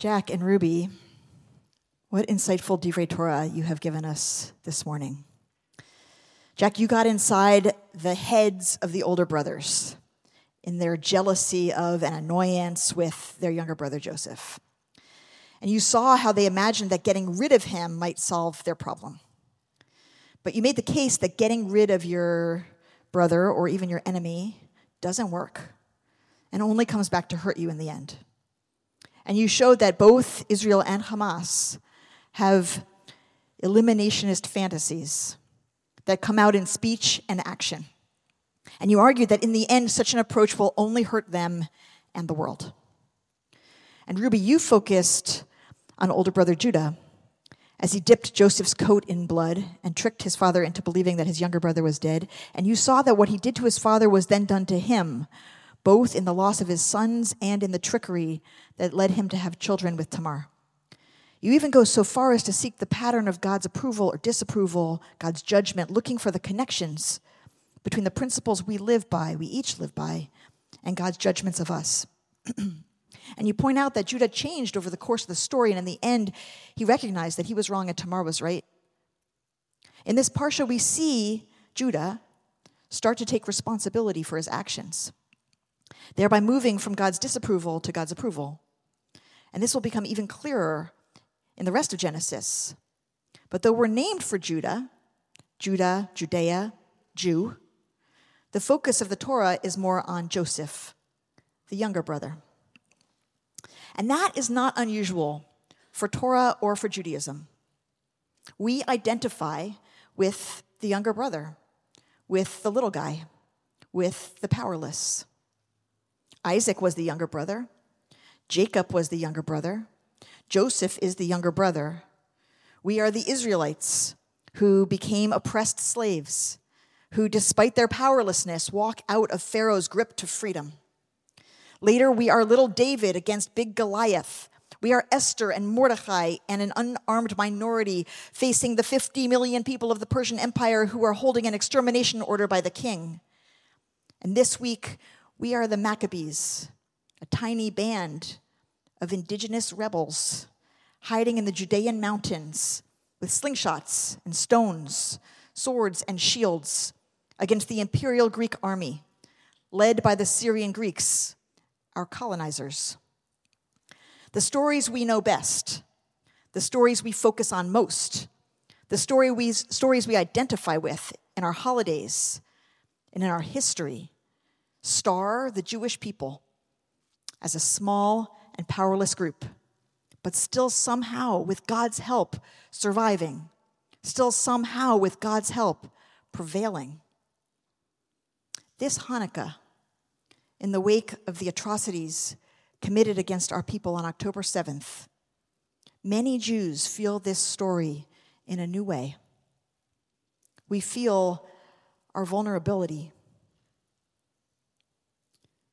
Jack and Ruby, what insightful Divrei Torah you have given us this morning. Jack, you got inside the heads of the older brothers in their jealousy of and annoyance with their younger brother Joseph. And you saw how they imagined that getting rid of him might solve their problem. But you made the case that getting rid of your brother or even your enemy doesn't work and only comes back to hurt you in the end. And you showed that both Israel and Hamas have eliminationist fantasies that come out in speech and action. And you argued that in the end, such an approach will only hurt them and the world. And Ruby, you focused on older brother Judah as he dipped Joseph's coat in blood and tricked his father into believing that his younger brother was dead. And you saw that what he did to his father was then done to him, both in the loss of his sons and in the trickery that led him to have children with Tamar. You even go so far as to seek the pattern of God's approval or disapproval, God's judgment, looking for the connections between the principles we live by, we each live by, and God's judgments of us. and you point out that Judah changed over the course of the story, and in the end, he recognized that he was wrong and Tamar was right. In this parsha, we see Judah start to take responsibility for his actions, thereby moving from God's disapproval to God's approval. And this will become even clearer in the rest of Genesis. But though we're named for Judah, Judah, Judea, Jew, the focus of the Torah is more on Joseph, the younger brother. And that is not unusual for Torah or for Judaism. We identify with the younger brother, with the little guy, with the powerless. Isaac was the younger brother, Jacob was the younger brother, Joseph is the younger brother. We are the Israelites who became oppressed slaves, who, despite their powerlessness, walk out of Pharaoh's grip to freedom. Later, we are little David against big Goliath. We are Esther and Mordecai and an unarmed minority facing the 50 million people of the Persian Empire who are holding an extermination order by the king. And this week, we are the Maccabees, a tiny band of indigenous rebels hiding in the Judean mountains with slingshots and stones, swords and shields against the imperial Greek army, led by the Syrian Greeks, our colonizers. The stories we know best, the stories we focus on most, the story we, stories we identify with in our holidays and in our history, star the Jewish people as a small and powerless group, but still somehow, with God's help, surviving, still somehow, with God's help, prevailing. This Hanukkah, in the wake of the atrocities committed against our people on October 7th, many Jews feel this story in a new way. We feel our vulnerability.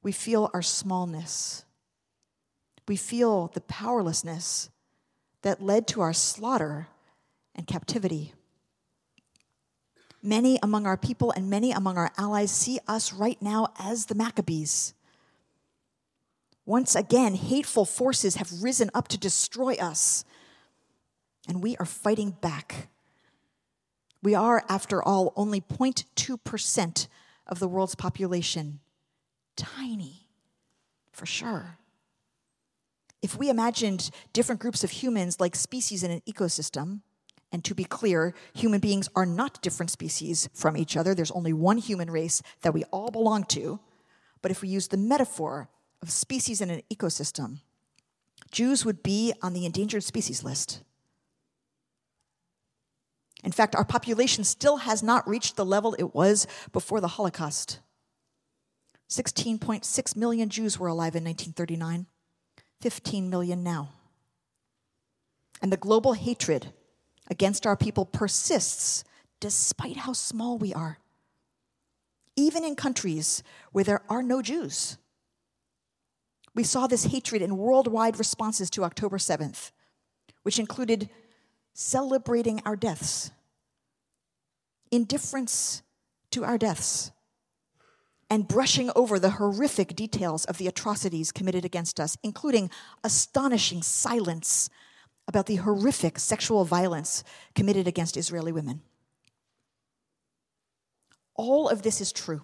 We feel our smallness we feel the powerlessness that led to our slaughter and captivity. Many among our people and many among our allies see us right now as the Maccabees. Once again, hateful forces have risen up to destroy us, and we are fighting back. We are, after all, only 0.2% of the world's population. Tiny, for sure. If we imagined different groups of humans like species in an ecosystem, and to be clear, human beings are not different species from each other. There's only one human race that we all belong to. But if we use the metaphor of species in an ecosystem, Jews would be on the endangered species list. In fact, our population still has not reached the level it was before the Holocaust. 16.6 million Jews were alive in 1939. 15 million now. And the global hatred against our people persists despite how small we are, even in countries where there are no Jews. We saw this hatred in worldwide responses to October 7th, which included celebrating our deaths, indifference to our deaths, and brushing over the horrific details of the atrocities committed against us, including astonishing silence about the horrific sexual violence committed against Israeli women. All of this is true.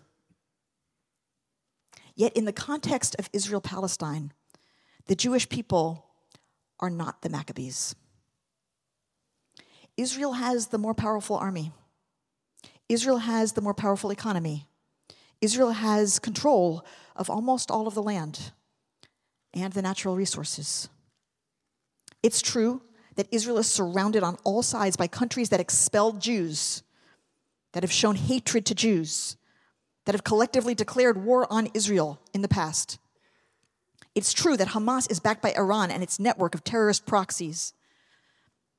Yet, in the context of Israel Palestine, the Jewish people are not the Maccabees. Israel has the more powerful army. Israel has the more powerful economy. Israel has control of almost all of the land and the natural resources. It's true that Israel is surrounded on all sides by countries that expelled Jews, that have shown hatred to Jews, that have collectively declared war on Israel in the past. It's true that Hamas is backed by Iran and its network of terrorist proxies.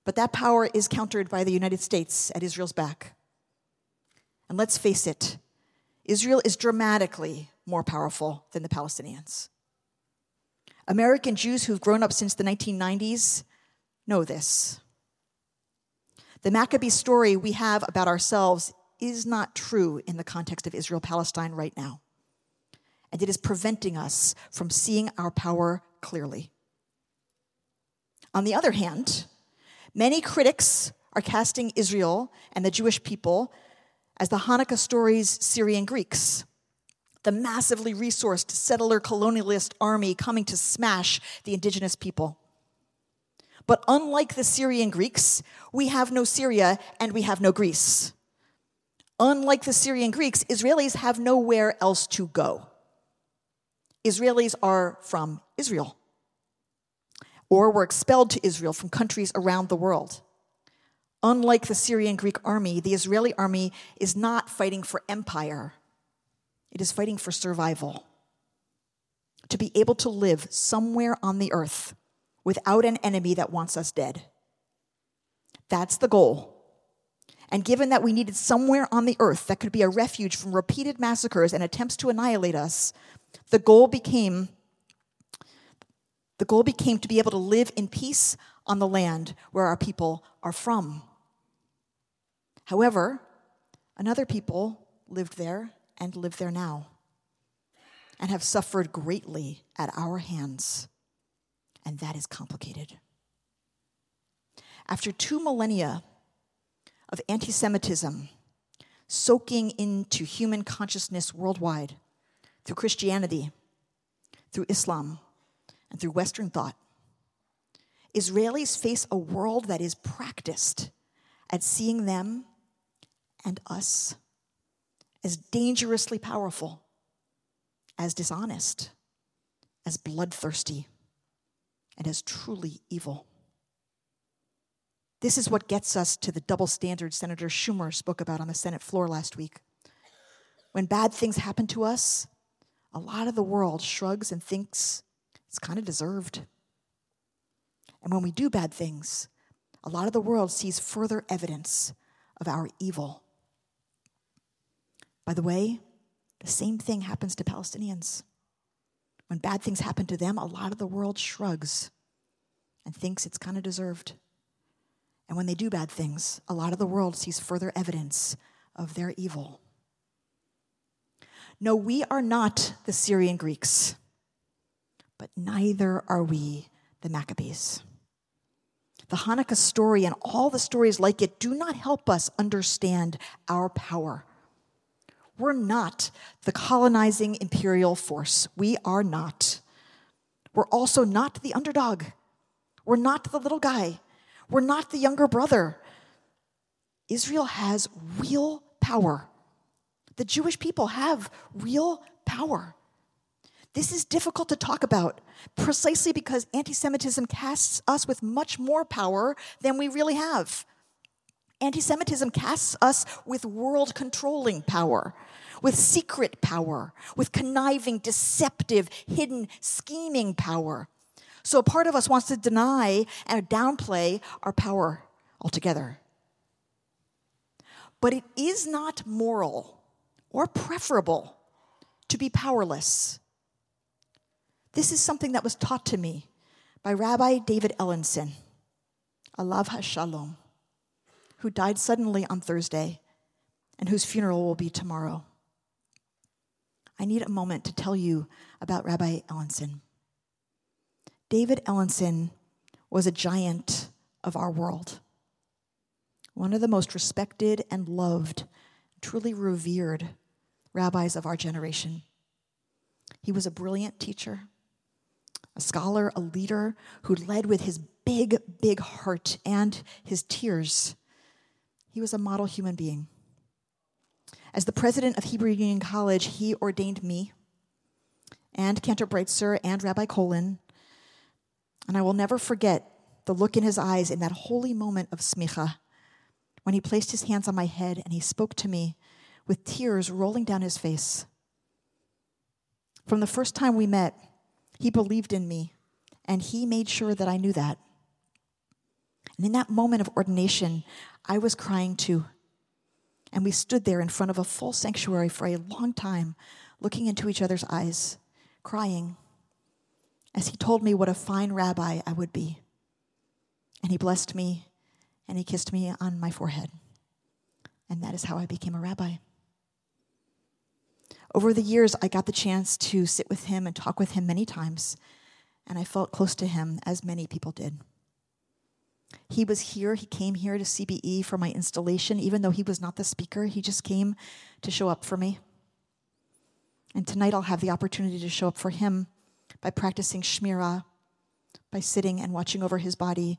But that power is countered by the United States at Israel's back. And let's face it, Israel is dramatically more powerful than the Palestinians. American Jews who've grown up since the 1990s know this. The Maccabee story we have about ourselves is not true in the context of Israel Palestine right now. And it is preventing us from seeing our power clearly. On the other hand, many critics are casting Israel and the Jewish people as the Hanukkah story's Syrian Greeks, the massively resourced settler colonialist army coming to smash the indigenous people. But unlike the Syrian Greeks, we have no Syria and we have no Greece. Unlike the Syrian Greeks, Israelis have nowhere else to go. Israelis are from Israel or were expelled to Israel from countries around the world. Unlike the Syrian Greek army, the Israeli army is not fighting for empire, it is fighting for survival. To be able to live somewhere on the earth without an enemy that wants us dead. That's the goal. And given that we needed somewhere on the earth that could be a refuge from repeated massacres and attempts to annihilate us, the goal became the goal became to be able to live in peace on the land where our people are from. However, another people lived there and live there now and have suffered greatly at our hands. And that is complicated. After two millennia of anti Semitism soaking into human consciousness worldwide through Christianity, through Islam, and through Western thought, Israelis face a world that is practiced at seeing them and us as dangerously powerful, as dishonest, as bloodthirsty, and as truly evil. This is what gets us to the double standard Senator Schumer spoke about on the Senate floor last week. When bad things happen to us, a lot of the world shrugs and thinks it's kind of deserved. And when we do bad things, a lot of the world sees further evidence of our evil. By the way, the same thing happens to Palestinians. When bad things happen to them, a lot of the world shrugs and thinks it's kind of deserved. And when they do bad things, a lot of the world sees further evidence of their evil. No, we are not the Syrian Greeks, but neither are we the Maccabees. The Hanukkah story and all the stories like it do not help us understand our power we're not the colonizing imperial force. We are not. We're also not the underdog. We're not the little guy. We're not the younger brother. Israel has real power. The Jewish people have real power. This is difficult to talk about precisely because anti Semitism casts us with much more power than we really have. Anti Semitism casts us with world controlling power, with secret power, with conniving, deceptive, hidden, scheming power. So a part of us wants to deny and downplay our power altogether. But it is not moral or preferable to be powerless. This is something that was taught to me by Rabbi David Ellenson, Alav HaShalom who died suddenly on Thursday and whose funeral will be tomorrow. I need a moment to tell you about Rabbi Ellenson. David Ellenson was a giant of our world, one of the most respected and loved, truly revered rabbis of our generation. He was a brilliant teacher, a scholar, a leader who led with his big, big heart and his tears. He was a model human being. As the president of Hebrew Union College, he ordained me and Cantor Breitzer and Rabbi Kolin. And I will never forget the look in his eyes in that holy moment of smicha when he placed his hands on my head and he spoke to me with tears rolling down his face. From the first time we met, he believed in me and he made sure that I knew that. And in that moment of ordination, I was crying too. And we stood there in front of a full sanctuary for a long time, looking into each other's eyes, crying, as he told me what a fine rabbi I would be. And he blessed me and he kissed me on my forehead. And that is how I became a rabbi. Over the years, I got the chance to sit with him and talk with him many times, and I felt close to him, as many people did. He was here, he came here to CBE for my installation, even though he was not the speaker, he just came to show up for me. And tonight I'll have the opportunity to show up for him by practicing Shmirah, by sitting and watching over his body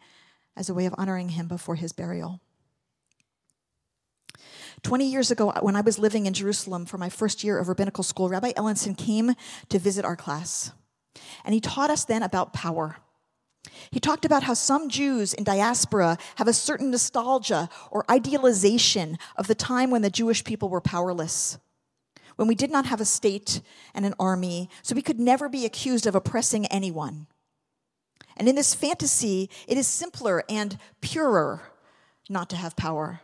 as a way of honoring him before his burial. 20 years ago, uh, when I was living in Jerusalem for my first year of rabbinical school, Rabbi Ellenson came to visit our class. And he taught us then about power. He talked about how some Jews in diaspora have a certain nostalgia or idealization of the time when the Jewish people were powerless, when we did not have a state and an army, so we could never be accused of oppressing anyone. And in this fantasy, it is simpler and purer not to have power.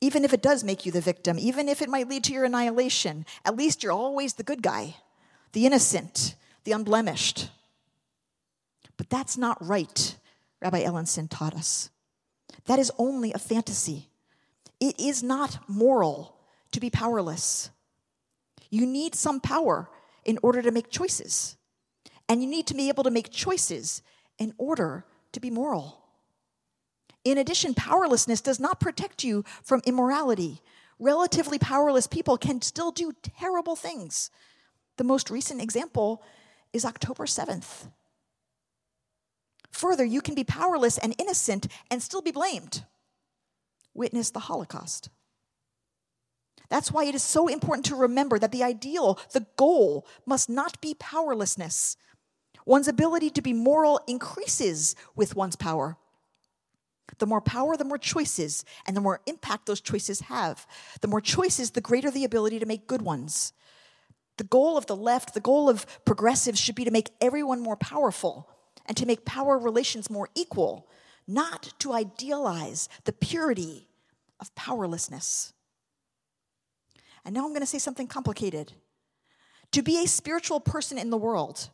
Even if it does make you the victim, even if it might lead to your annihilation, at least you're always the good guy, the innocent, the unblemished. But that's not right, Rabbi Ellenson taught us. That is only a fantasy. It is not moral to be powerless. You need some power in order to make choices. And you need to be able to make choices in order to be moral. In addition, powerlessness does not protect you from immorality. Relatively powerless people can still do terrible things. The most recent example is October 7th. Further, you can be powerless and innocent and still be blamed. Witness the Holocaust. That's why it is so important to remember that the ideal, the goal, must not be powerlessness. One's ability to be moral increases with one's power. The more power, the more choices, and the more impact those choices have. The more choices, the greater the ability to make good ones. The goal of the left, the goal of progressives should be to make everyone more powerful and to make power relations more equal, not to idealize the purity of powerlessness. And now I'm going to say something complicated. To be a spiritual person in the world,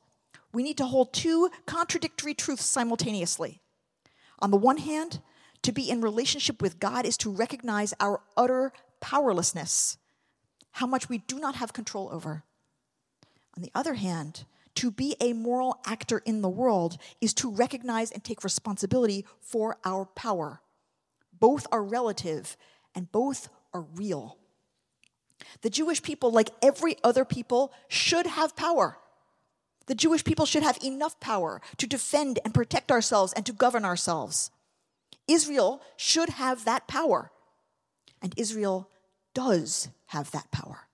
we need to hold two contradictory truths simultaneously. On the one hand, to be in relationship with God is to recognize our utter powerlessness, how much we do not have control over. On the other hand, to be a moral actor in the world is to recognize and take responsibility for our power. Both are relative and both are real. The Jewish people, like every other people, should have power. The Jewish people should have enough power to defend and protect ourselves and to govern ourselves. Israel should have that power. And Israel does have that power.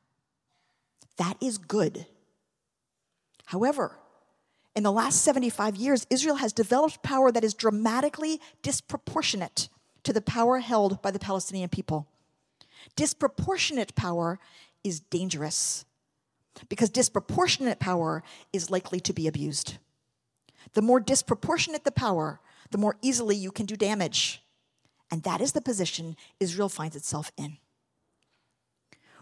That is good. However, in the last 75 years, Israel has developed power that is dramatically disproportionate to the power held by the Palestinian people. Disproportionate power is dangerous because disproportionate power is likely to be abused. The more disproportionate the power, the more easily you can do damage. And that is the position Israel finds itself in.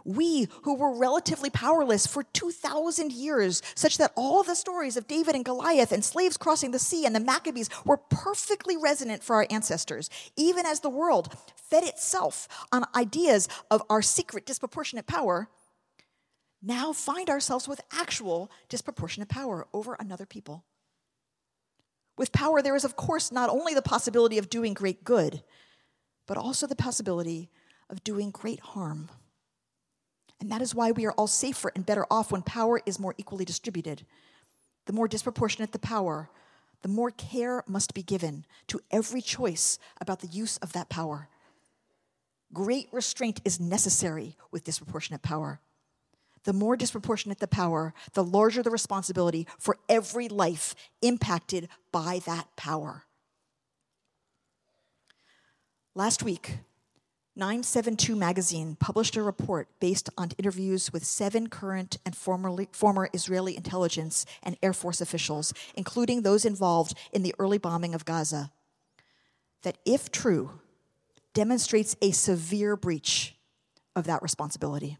We, who were relatively powerless for 2,000 years, such that all the stories of David and Goliath and slaves crossing the sea and the Maccabees were perfectly resonant for our ancestors, even as the world fed itself on ideas of our secret disproportionate power, now find ourselves with actual disproportionate power over another people. With power, there is, of course, not only the possibility of doing great good, but also the possibility of doing great harm. And that is why we are all safer and better off when power is more equally distributed. The more disproportionate the power, the more care must be given to every choice about the use of that power. Great restraint is necessary with disproportionate power. The more disproportionate the power, the larger the responsibility for every life impacted by that power. Last week, 972 magazine published a report based on interviews with seven current and formerly, former Israeli intelligence and Air Force officials, including those involved in the early bombing of Gaza, that, if true, demonstrates a severe breach of that responsibility.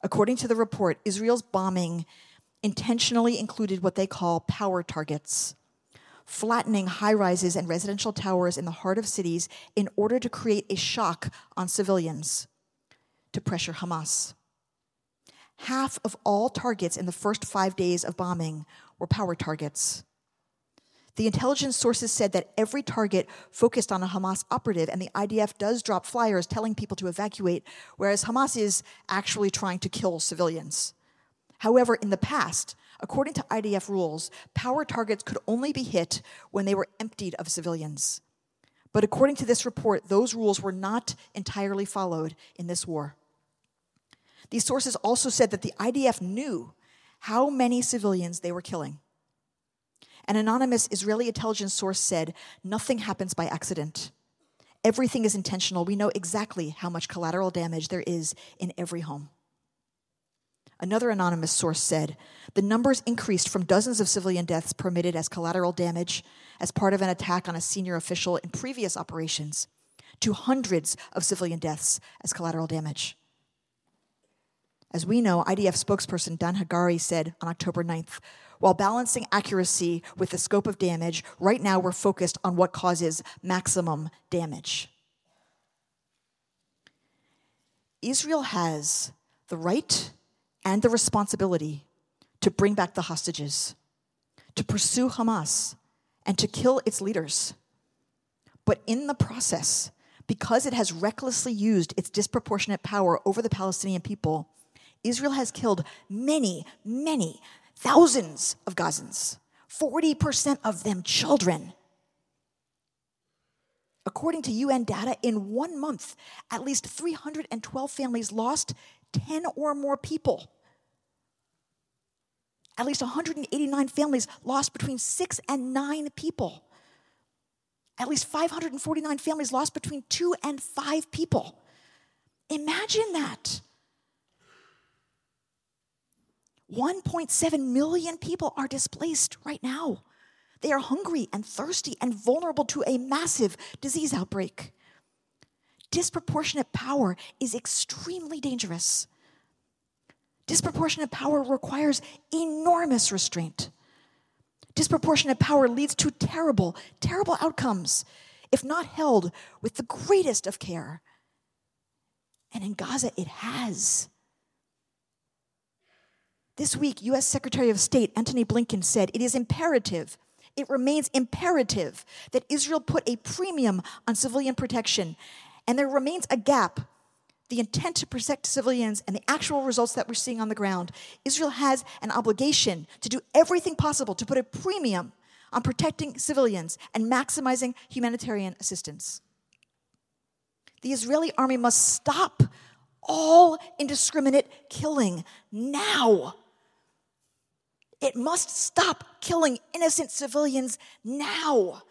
According to the report, Israel's bombing intentionally included what they call power targets, flattening high rises and residential towers in the heart of cities in order to create a shock on civilians to pressure Hamas. Half of all targets in the first five days of bombing were power targets. The intelligence sources said that every target focused on a Hamas operative, and the IDF does drop flyers telling people to evacuate, whereas Hamas is actually trying to kill civilians. However, in the past, according to IDF rules, power targets could only be hit when they were emptied of civilians. But according to this report, those rules were not entirely followed in this war. These sources also said that the IDF knew how many civilians they were killing. An anonymous Israeli intelligence source said, Nothing happens by accident. Everything is intentional. We know exactly how much collateral damage there is in every home. Another anonymous source said the numbers increased from dozens of civilian deaths permitted as collateral damage as part of an attack on a senior official in previous operations to hundreds of civilian deaths as collateral damage. As we know, IDF spokesperson Dan Hagari said on October 9th while balancing accuracy with the scope of damage, right now we're focused on what causes maximum damage. Israel has the right and the responsibility to bring back the hostages, to pursue Hamas, and to kill its leaders. But in the process, because it has recklessly used its disproportionate power over the Palestinian people, Israel has killed many, many, thousands of Gazans, 40% of them children. According to UN data, in one month, at least 312 families lost 10 or more people. At least 189 families lost between six and nine people. At least 549 families lost between two and five people. Imagine that. 1.7 million people are displaced right now. They are hungry and thirsty and vulnerable to a massive disease outbreak. Disproportionate power is extremely dangerous. Disproportionate power requires enormous restraint. Disproportionate power leads to terrible, terrible outcomes if not held with the greatest of care. And in Gaza, it has. This week, US Secretary of State Antony Blinken said it is imperative, it remains imperative that Israel put a premium on civilian protection, and there remains a gap. The intent to protect civilians and the actual results that we're seeing on the ground. Israel has an obligation to do everything possible to put a premium on protecting civilians and maximizing humanitarian assistance. The Israeli army must stop all indiscriminate killing now. It must stop killing innocent civilians now.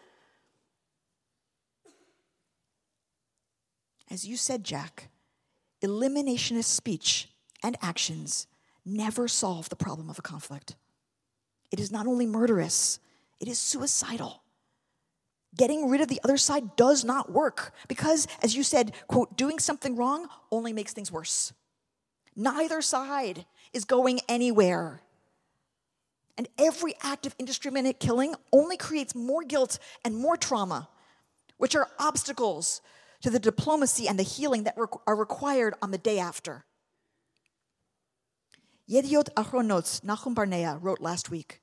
As you said, Jack, eliminationist speech and actions never solve the problem of a conflict. It is not only murderous, it is suicidal. Getting rid of the other side does not work because, as you said, quote, doing something wrong only makes things worse. Neither side is going anywhere. And every act of indiscriminate killing only creates more guilt and more trauma, which are obstacles to the diplomacy and the healing that are required on the day after. Yediot Ahronot's Nahum Barnea wrote last week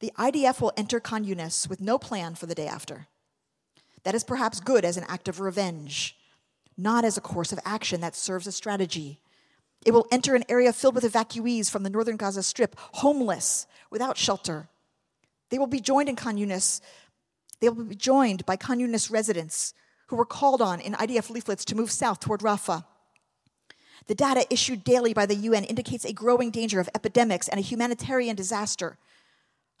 The IDF will enter Khan Yunis with no plan for the day after. That is perhaps good as an act of revenge, not as a course of action that serves a strategy. It will enter an area filled with evacuees from the northern Gaza Strip, homeless, without shelter. They will be joined in Khan Yunis. They will be joined by Khan Yunis residents who were called on in IDF leaflets to move south toward Rafah. The data issued daily by the UN indicates a growing danger of epidemics and a humanitarian disaster.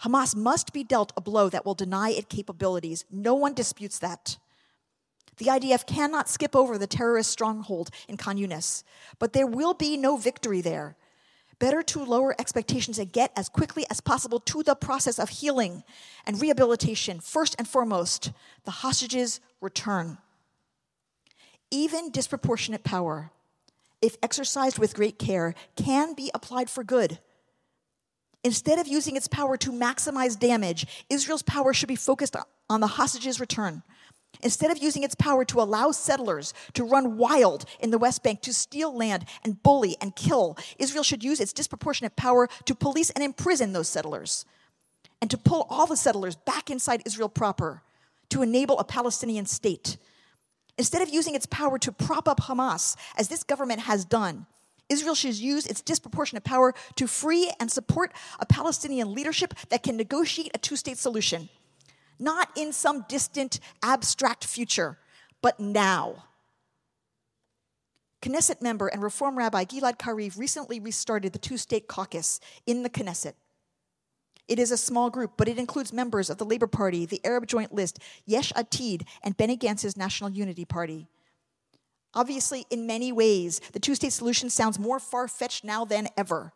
Hamas must be dealt a blow that will deny it capabilities. No one disputes that. The IDF cannot skip over the terrorist stronghold in Khan Yunis, but there will be no victory there. Better to lower expectations and get as quickly as possible to the process of healing and rehabilitation. First and foremost, the hostages return. Even disproportionate power, if exercised with great care, can be applied for good. Instead of using its power to maximize damage, Israel's power should be focused on the hostages' return. Instead of using its power to allow settlers to run wild in the West Bank, to steal land and bully and kill, Israel should use its disproportionate power to police and imprison those settlers and to pull all the settlers back inside Israel proper to enable a Palestinian state. Instead of using its power to prop up Hamas, as this government has done, Israel should use its disproportionate power to free and support a Palestinian leadership that can negotiate a two state solution, not in some distant, abstract future, but now. Knesset member and Reform Rabbi Gilad Kariv recently restarted the two state caucus in the Knesset. It is a small group, but it includes members of the Labor Party, the Arab Joint List, Yesh Atid, and Benny Gantz's National Unity Party. Obviously, in many ways, the two state solution sounds more far fetched now than ever.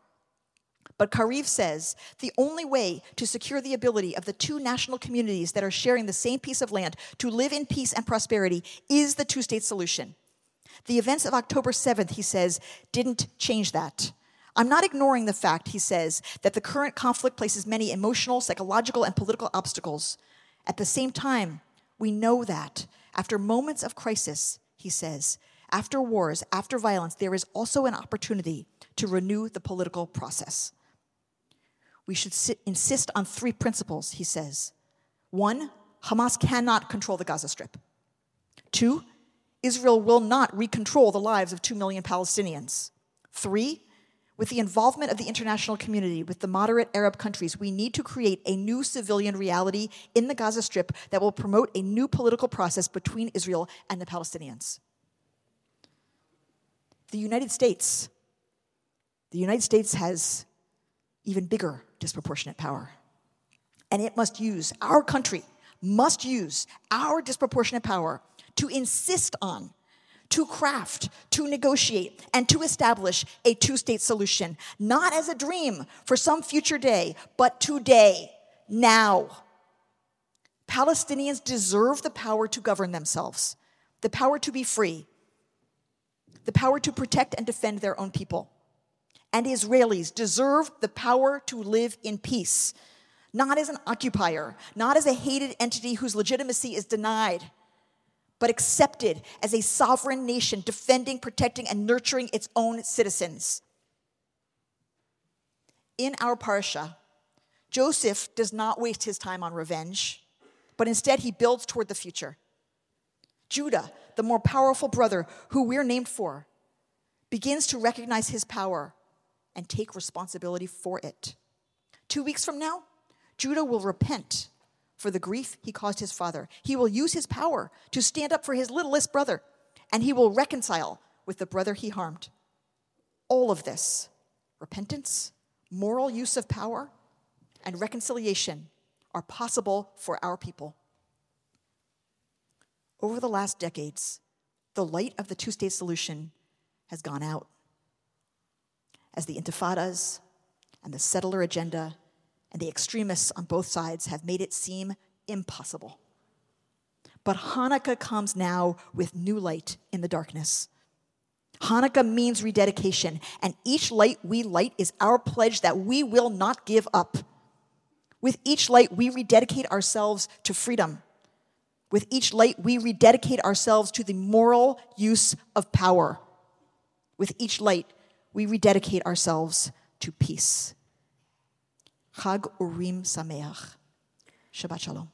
But Kariv says the only way to secure the ability of the two national communities that are sharing the same piece of land to live in peace and prosperity is the two state solution. The events of October 7th, he says, didn't change that. I'm not ignoring the fact, he says, that the current conflict places many emotional, psychological, and political obstacles. At the same time, we know that after moments of crisis, he says, after wars, after violence, there is also an opportunity to renew the political process. We should sit, insist on three principles, he says. One, Hamas cannot control the Gaza Strip. Two, Israel will not recontrol the lives of two million Palestinians. Three, with the involvement of the international community, with the moderate Arab countries, we need to create a new civilian reality in the Gaza Strip that will promote a new political process between Israel and the Palestinians. The United States, the United States has even bigger disproportionate power. And it must use, our country must use our disproportionate power to insist on to craft, to negotiate, and to establish a two state solution, not as a dream for some future day, but today, now. Palestinians deserve the power to govern themselves, the power to be free, the power to protect and defend their own people. And Israelis deserve the power to live in peace, not as an occupier, not as a hated entity whose legitimacy is denied but accepted as a sovereign nation defending, protecting, and nurturing its own citizens. In our parsha, Joseph does not waste his time on revenge, but instead he builds toward the future. Judah, the more powerful brother who we're named for, begins to recognize his power and take responsibility for it. Two weeks from now, Judah will repent for the grief he caused his father. He will use his power to stand up for his littlest brother, and he will reconcile with the brother he harmed. All of this repentance, moral use of power, and reconciliation are possible for our people. Over the last decades, the light of the two state solution has gone out. As the intifadas and the settler agenda and the extremists on both sides have made it seem impossible. But Hanukkah comes now with new light in the darkness. Hanukkah means rededication, and each light we light is our pledge that we will not give up. With each light, we rededicate ourselves to freedom. With each light, we rededicate ourselves to the moral use of power. With each light, we rededicate ourselves to peace. Chag Urim Sameach. Shabbat Shalom.